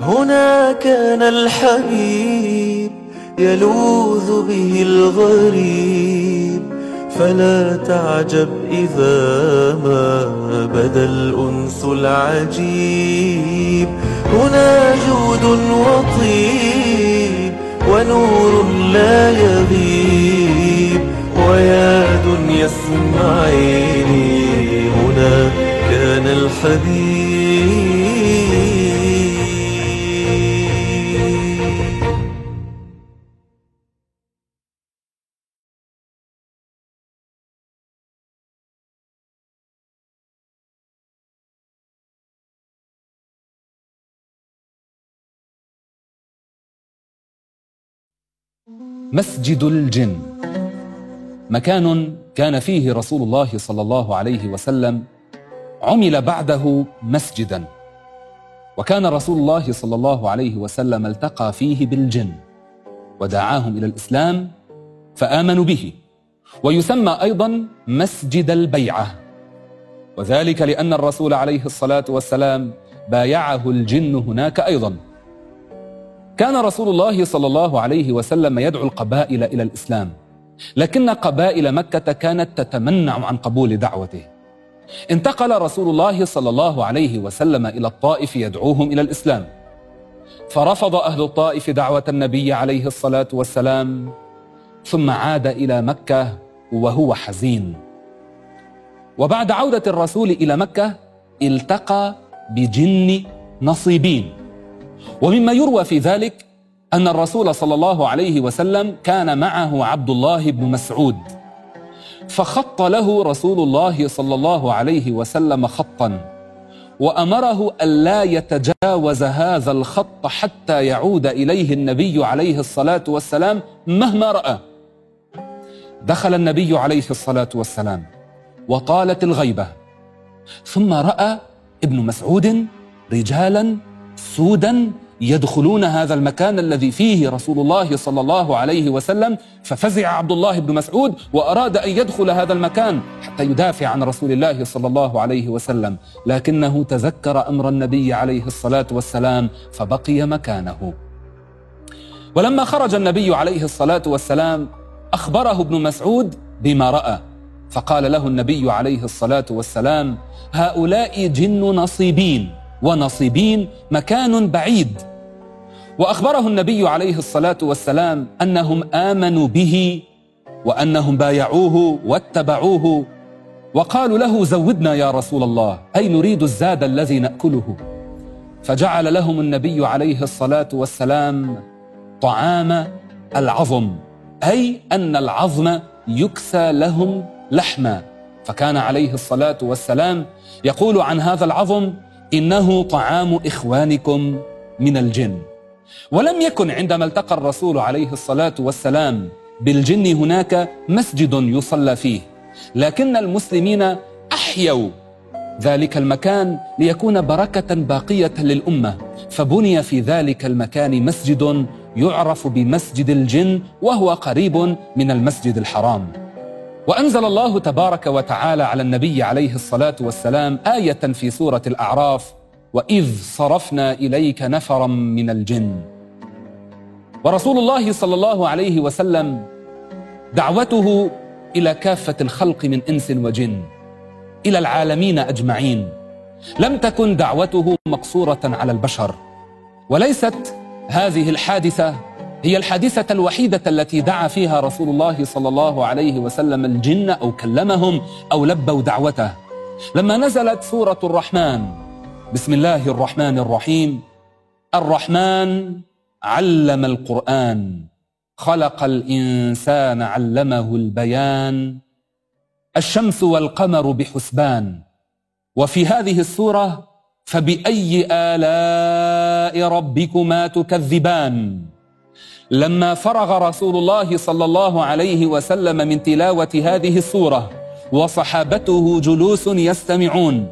هنا كان الحبيب يلوذ به الغريب فلا تعجب إذا ما بدا الأنس العجيب. هنا جود وطيب ونور لا يغيب ويا دنيا اسمعيني هنا كان الحبيب مسجد الجن. مكان كان فيه رسول الله صلى الله عليه وسلم. عمل بعده مسجدا. وكان رسول الله صلى الله عليه وسلم التقى فيه بالجن. ودعاهم إلى الإسلام فآمنوا به. ويسمى أيضا مسجد البيعة. وذلك لأن الرسول عليه الصلاة والسلام بايعه الجن هناك أيضا. كان رسول الله صلى الله عليه وسلم يدعو القبائل إلى الإسلام. لكن قبائل مكة كانت تتمنع عن قبول دعوته. انتقل رسول الله صلى الله عليه وسلم إلى الطائف يدعوهم إلى الإسلام. فرفض أهل الطائف دعوة النبي عليه الصلاة والسلام ثم عاد إلى مكة وهو حزين. وبعد عودة الرسول إلى مكة التقى بجن نصيبين. ومما يروى في ذلك أن الرسول صلى الله عليه وسلم كان معه عبد الله بن مسعود فخط له رسول الله صلى الله عليه وسلم خطا وأمره الا يتجاوز هذا الخط حتى يعود إليه النبي عليه الصلاة والسلام مهما رأى. دخل النبي عليه الصلاة والسلام وطالت الغيبة ثم رأى ابن مسعود رجالا سودا يدخلون هذا المكان الذي فيه رسول الله صلى الله عليه وسلم ففزع عبد الله بن مسعود وأراد أن يدخل هذا المكان حتى يدافع عن رسول الله صلى الله عليه وسلم. لكنه تذكر أمر النبي عليه الصلاة والسلام فبقي مكانه. ولما خرج النبي عليه الصلاة والسلام أخبره ابن مسعود بما رأى. فقال له النبي عليه الصلاة والسلام هؤلاء جن نصيبين. ونصيبين مكان بعيد. وأخبره النبي عليه الصلاة والسلام أنهم آمنوا به وأنهم بايعوه واتبعوه وقالوا له زودنا يا رسول الله أي نريد الزاد الذي نأكله. فجعل لهم النبي عليه الصلاة والسلام طعام العظم أي أن العظم يكسى لهم لحما. فكان عليه الصلاة والسلام يقول عن هذا العظم إنه طعام إخوانكم من الجن. ولم يكن عندما التقى الرسول عليه الصلاة والسلام بالجن هناك مسجد يصلى فيه لكن المسلمين أحيوا ذلك المكان ليكون بركة باقية للأمة. فبني في ذلك المكان مسجد يعرف بمسجد الجن وهو قريب من المسجد الحرام. وأنزل الله تبارك وتعالى على النبي عليه الصلاة والسلام آية في سورة الأعراف وإذ صرفنا إليك نفرا من الجن. ورسول الله صلى الله عليه وسلم دعوته إلى كافة الخلق من إنس وجن إلى العالمين أجمعين. لم تكن دعوته مقصورة على البشر وليست هذه الحادثة هي الحادثة الوحيدة التي دعا فيها رسول الله صلى الله عليه وسلم الجن أو كلمهم أو لبوا دعوته. لما نزلت سورة الرحمن بسم الله الرحمن الرحيم الرحمن علم القرآن خلق الإنسان علمه البيان الشمس والقمر بحسبان. وفي هذه السورة فبأي آلاء ربكما تكذبان؟ لما فرغ رسول الله صلى الله عليه وسلم من تلاوة هذه السورة وصحابته جلوس يستمعون.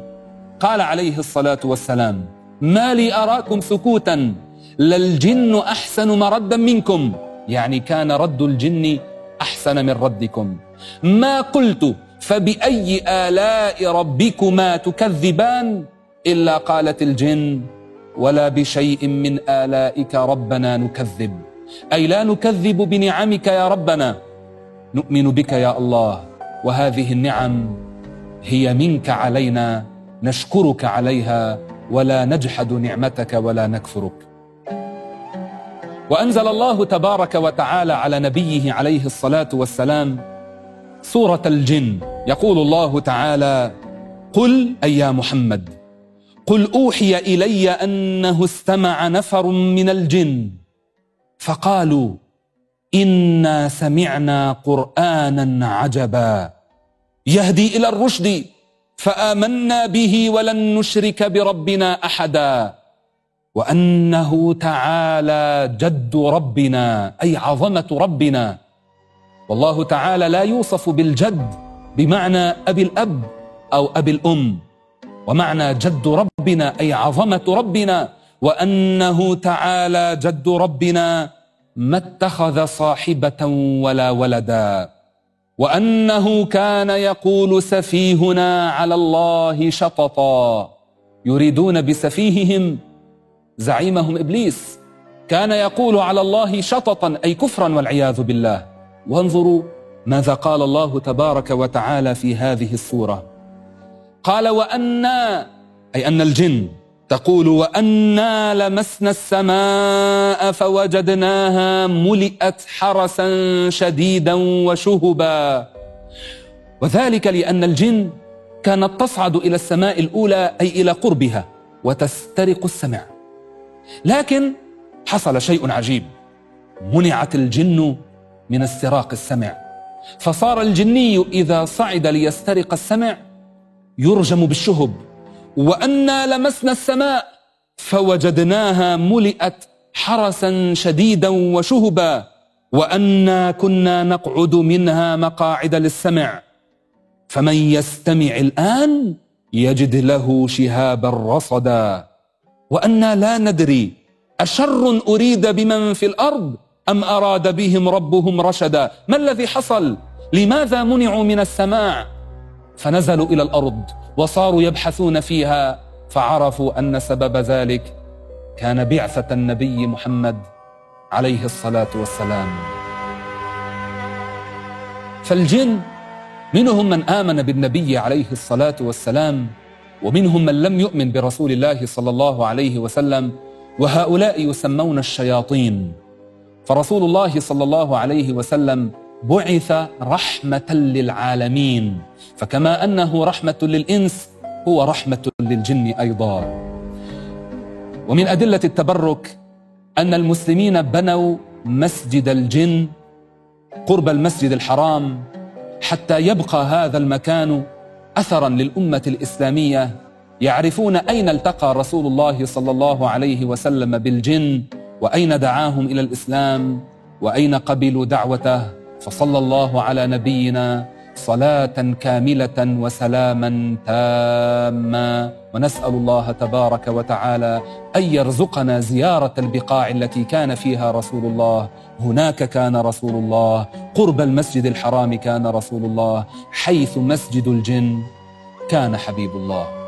قال عليه الصلاة والسلام ما لي أراكم سكوتا للجن أحسن مردا منكم. يعني كان رد الجن أحسن من ردكم. ما قلت فبأي آلاء ربكما تكذبان؟ إلا قالت الجن ولا بشيء من آلائك ربنا نكذب. أي لا نكذب بنعمك يا ربنا. نؤمن بك يا الله. وهذه النعم هي منك علينا. نشكرك عليها. ولا نجحد نعمتك ولا نكفرك. وأنزل الله تبارك وتعالى على نبيه عليه الصلاة والسلام سورة الجن. يقول الله تعالى قل أي يا محمد. قل أوحي إلي أنه استمع نفر من الجن. فقالوا إنا سمعنا قرآنا عجبا. يهدي إلى الرشد فآمنا به ولن نشرك بربنا أحدا. وأنه تعالى جد ربنا أي عظمة ربنا. والله تعالى لا يوصف بالجد بمعنى أبي الأب أو أبي الأم. ومعنى جد ربنا أي عظمة ربنا. وأنه تعالى جد ربنا ما اتخذ صاحبة ولا ولدا. وأنه كان يقول سفيهنا على الله شططا. يريدون بسفيههم. زعيمهم إبليس كان يقول على الله شططا أي كفرا والعياذ بالله. وانظروا ماذا قال الله تبارك وتعالى في هذه السورة. قال وأنا أي أن الجن تقول وأنا لمسنا السماء فوجدناها ملئت حرسا شديدا وشهبا. وذلك لأن الجن كانت تصعد إلى السماء الأولى أي إلى قربها وتسترق السمع. لكن حصل شيء عجيب. منعت الجن من استراق السمع. فصار الجني إذا صعد ليسترق السمع يرجم بالشهب. وأنا لمسنا السماء فوجدناها ملئت حرسا شديدا وشهبا وأنا كنا نقعد منها مقاعد للسمع. فمن يستمع الآن يجد له شهابا رصدا. وأنا لا ندري أشر أريد بمن في الأرض أم أراد بهم ربهم رشدا. ما الذي حصل؟ لماذا منعوا من السماع؟ فنزلوا إلى الأرض وصاروا يبحثون فيها فعرفوا أن سبب ذلك كان بعثة النبي محمد عليه الصلاة والسلام. فالجن منهم من آمن بالنبي عليه الصلاة والسلام ومنهم من لم يؤمن برسول الله صلى الله عليه وسلم وهؤلاء يسمون الشياطين. فرسول الله صلى الله عليه وسلم بعث رحمة للعالمين. فكما أنه رحمة للإنس هو رحمة للجن أيضا. ومن أدلة التبرك أن المسلمين بنوا مسجد الجن قرب المسجد الحرام حتى يبقى هذا المكان اثرا للأمة الإسلامية يعرفون أين التقى رسول الله صلى الله عليه وسلم بالجن وأين دعاهم إلى الإسلام وأين قبلوا دعوته. فصلى الله على نبينا صلاة كاملة وسلاما تاما. ونسأل الله تبارك وتعالى أن يرزقنا زيارة البقاع التي كان فيها رسول الله. هناك كان رسول الله. قرب المسجد الحرام كان رسول الله. حيث مسجد الجن كان حبيب الله.